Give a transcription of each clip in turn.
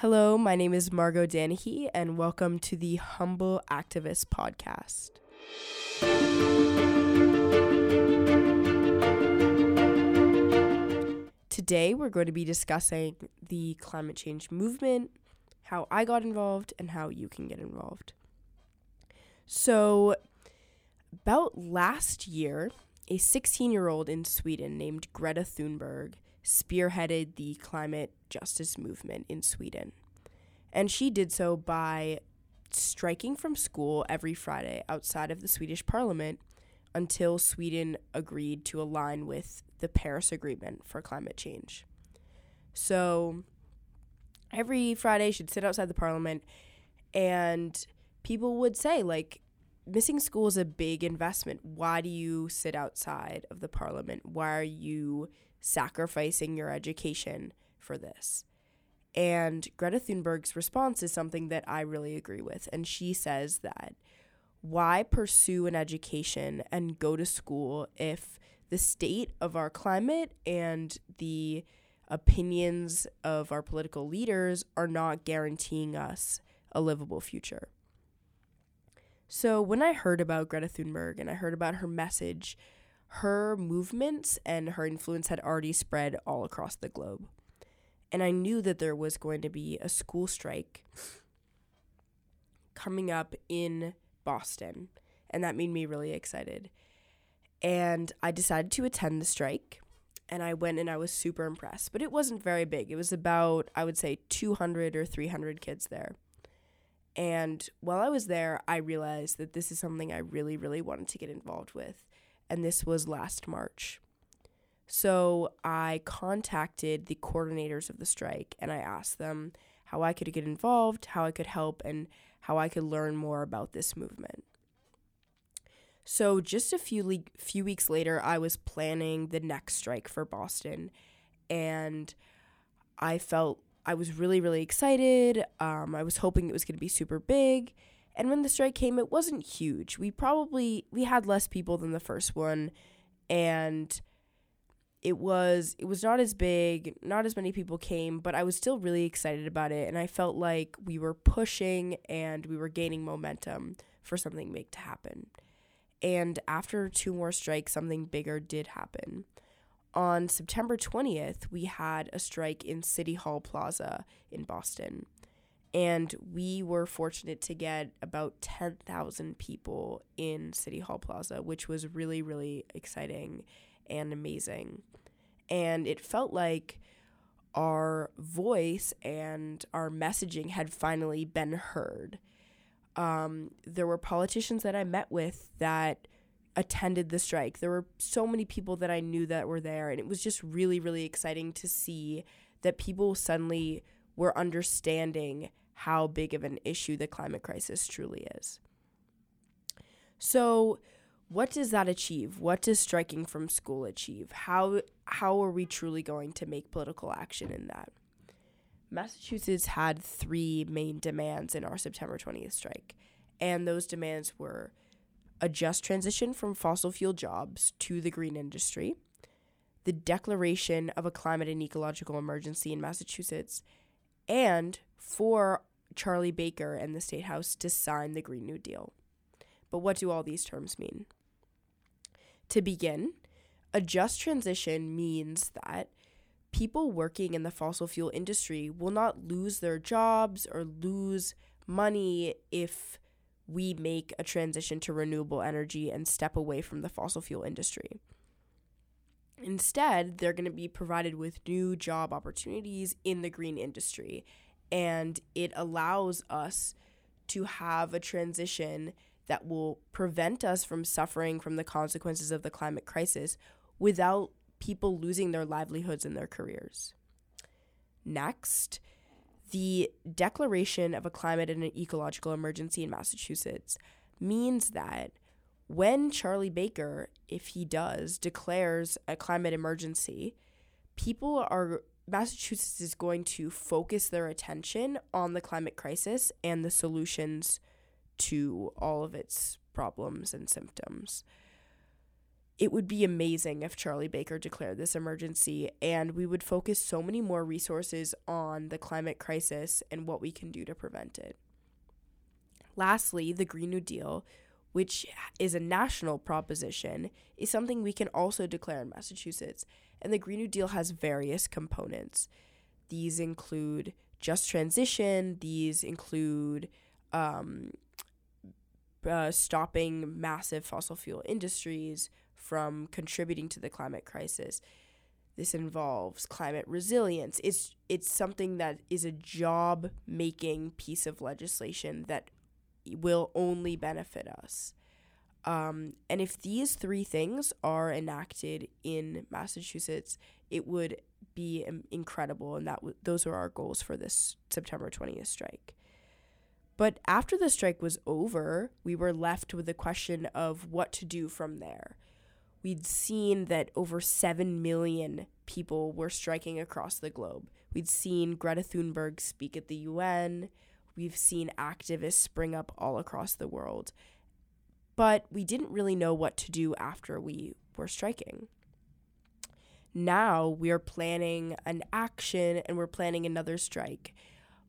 Hello, my name is Margot Danahy, and welcome to the Humble Activist Podcast. Today, we're going to be discussing the climate change movement, how I got involved, and how you can get involved. So, about last year, a 16 year old in Sweden named Greta Thunberg spearheaded the climate justice movement in Sweden. And she did so by striking from school every Friday outside of the Swedish parliament until Sweden agreed to align with the Paris Agreement for climate change. So every Friday, she'd sit outside the parliament, and people would say, like, missing school is a big investment. Why do you sit outside of the parliament? Why are you sacrificing your education for this? And Greta Thunberg's response is something that I really agree with. And she says that why pursue an education and go to school if the state of our climate and the opinions of our political leaders are not guaranteeing us a livable future? So, when I heard about Greta Thunberg and I heard about her message, her movements and her influence had already spread all across the globe. And I knew that there was going to be a school strike coming up in Boston. And that made me really excited. And I decided to attend the strike. And I went and I was super impressed. But it wasn't very big. It was about, I would say, 200 or 300 kids there. And while I was there, I realized that this is something I really, really wanted to get involved with. And this was last March. So I contacted the coordinators of the strike and I asked them how I could get involved, how I could help, and how I could learn more about this movement. So just a few le- few weeks later, I was planning the next strike for Boston, and I felt I was really, really excited. Um, I was hoping it was going to be super big. And when the strike came, it wasn't huge. We probably we had less people than the first one, and it was it was not as big, not as many people came, but I was still really excited about it, and I felt like we were pushing and we were gaining momentum for something big to happen. And after two more strikes, something bigger did happen on September 20th, we had a strike in City Hall Plaza in Boston. And we were fortunate to get about 10,000 people in City Hall Plaza, which was really, really exciting and amazing. And it felt like our voice and our messaging had finally been heard. Um, there were politicians that I met with that attended the strike. There were so many people that I knew that were there, and it was just really, really exciting to see that people suddenly were understanding how big of an issue the climate crisis truly is. So, what does that achieve? What does striking from school achieve? How how are we truly going to make political action in that? Massachusetts had three main demands in our September 20th strike, and those demands were a just transition from fossil fuel jobs to the green industry, the declaration of a climate and ecological emergency in Massachusetts, and for Charlie Baker and the State House to sign the Green New Deal. But what do all these terms mean? To begin, a just transition means that people working in the fossil fuel industry will not lose their jobs or lose money if we make a transition to renewable energy and step away from the fossil fuel industry. Instead, they're going to be provided with new job opportunities in the green industry, and it allows us to have a transition that will prevent us from suffering from the consequences of the climate crisis without people losing their livelihoods and their careers. Next, the declaration of a climate and an ecological emergency in Massachusetts means that when Charlie Baker, if he does, declares a climate emergency, people are Massachusetts is going to focus their attention on the climate crisis and the solutions to all of its problems and symptoms. it would be amazing if Charlie Baker declared this emergency and we would focus so many more resources on the climate crisis and what we can do to prevent it. Lastly, the Green New Deal, which is a national proposition, is something we can also declare in Massachusetts. And the Green New Deal has various components. These include just transition, these include um, uh, stopping massive fossil fuel industries, from contributing to the climate crisis. This involves climate resilience. It's it's something that is a job making piece of legislation that will only benefit us. Um, and if these three things are enacted in Massachusetts, it would be um, incredible, and that w- those are our goals for this September 20th strike. But after the strike was over, we were left with the question of what to do from there we'd seen that over 7 million people were striking across the globe. We'd seen Greta Thunberg speak at the UN. We've seen activists spring up all across the world. But we didn't really know what to do after we were striking. Now we are planning an action and we're planning another strike.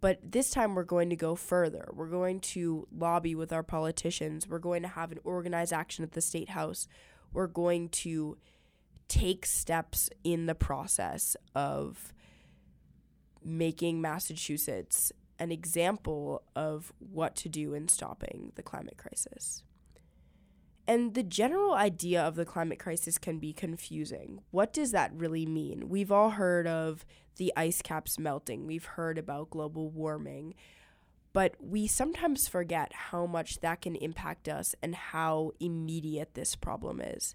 But this time we're going to go further. We're going to lobby with our politicians. We're going to have an organized action at the State House we're going to take steps in the process of making Massachusetts an example of what to do in stopping the climate crisis. And the general idea of the climate crisis can be confusing. What does that really mean? We've all heard of the ice caps melting, we've heard about global warming, but we sometimes forget how much that can impact us and how immediate this problem is.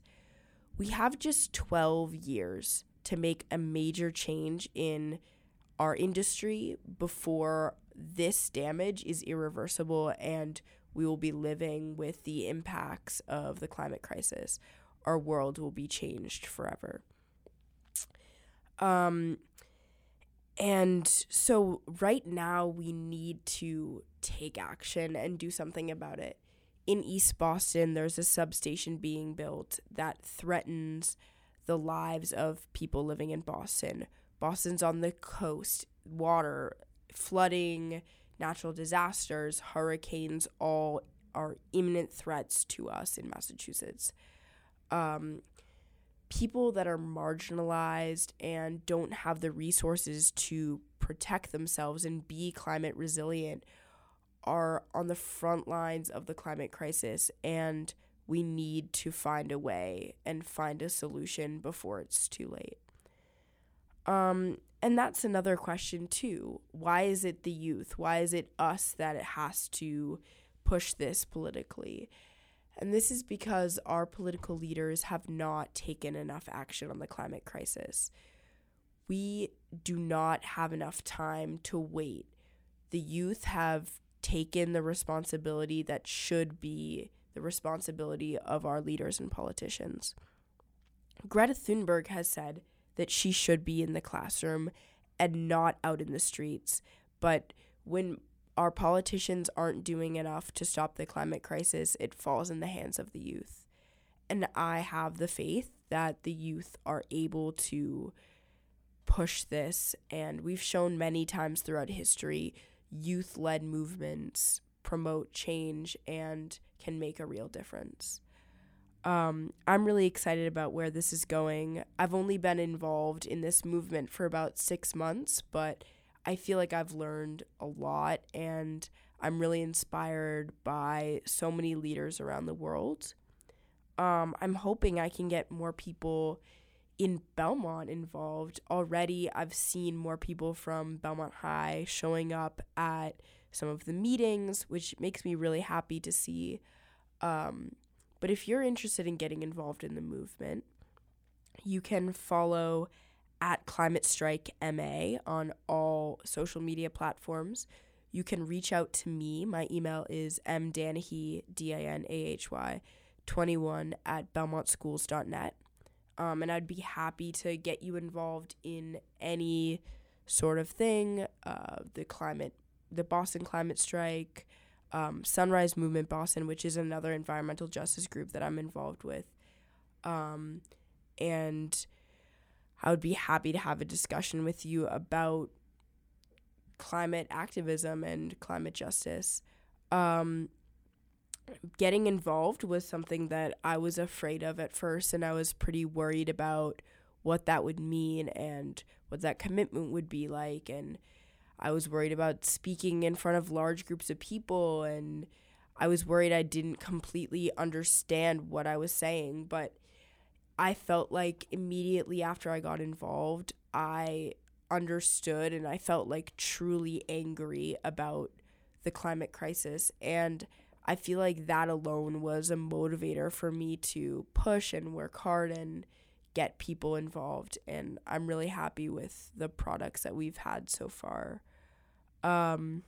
We have just 12 years to make a major change in our industry before this damage is irreversible and we will be living with the impacts of the climate crisis. Our world will be changed forever. Um, and so, right now, we need to take action and do something about it. In East Boston, there's a substation being built that threatens the lives of people living in Boston. Boston's on the coast, water, flooding, natural disasters, hurricanes, all are imminent threats to us in Massachusetts. Um, people that are marginalized and don't have the resources to protect themselves and be climate resilient are on the front lines of the climate crisis and we need to find a way and find a solution before it's too late. Um, and that's another question too. Why is it the youth? Why is it us that it has to push this politically? And this is because our political leaders have not taken enough action on the climate crisis. We do not have enough time to wait. The youth have taken the responsibility that should be the responsibility of our leaders and politicians. Greta Thunberg has said that she should be in the classroom and not out in the streets. But when our politicians aren't doing enough to stop the climate crisis, it falls in the hands of the youth. And I have the faith that the youth are able to push this. And we've shown many times throughout history youth led movements promote change and can make a real difference. Um, I'm really excited about where this is going. I've only been involved in this movement for about six months, but I feel like I've learned a lot and I'm really inspired by so many leaders around the world. Um, I'm hoping I can get more people in Belmont involved. Already, I've seen more people from Belmont High showing up at some of the meetings, which makes me really happy to see. Um, but if you're interested in getting involved in the movement, you can follow at Climate Strike MA on all social media platforms. You can reach out to me. My email is mdanahy, D-A-N-A-H-Y, 21 at belmontschools.net. Um, and I'd be happy to get you involved in any sort of thing. Uh, the climate, the Boston Climate Strike, um, Sunrise Movement Boston, which is another environmental justice group that I'm involved with. Um, and I would be happy to have a discussion with you about climate activism and climate justice. Um, getting involved was something that I was afraid of at first, and I was pretty worried about what that would mean and what that commitment would be like. And I was worried about speaking in front of large groups of people, and I was worried I didn't completely understand what I was saying. But I felt like immediately after I got involved, I understood and I felt like truly angry about the climate crisis. And I feel like that alone was a motivator for me to push and work hard and get people involved. And I'm really happy with the products that we've had so far. Um,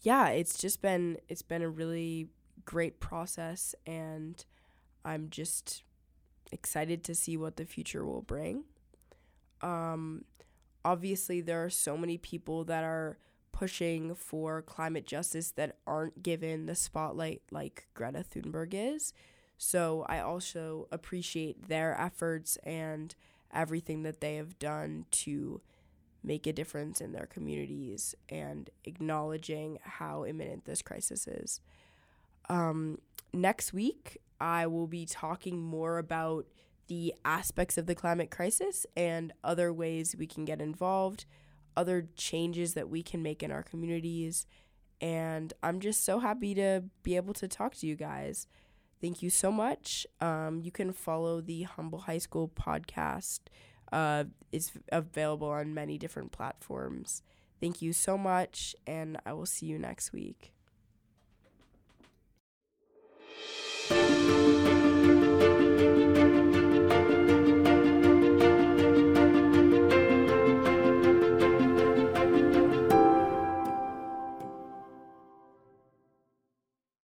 yeah, it's just been it's been a really great process and I'm just excited to see what the future will bring. Um, obviously, there are so many people that are pushing for climate justice that aren't given the spotlight like Greta Thunberg is. So I also appreciate their efforts and everything that they have done to make a difference in their communities and acknowledging how imminent this crisis is. Um, next week, I will be talking more about the aspects of the climate crisis and other ways we can get involved, other changes that we can make in our communities. And I'm just so happy to be able to talk to you guys. Thank you so much. Um, you can follow the Humble High School podcast. Uh, it's available on many different platforms. Thank you so much, and I will see you next week.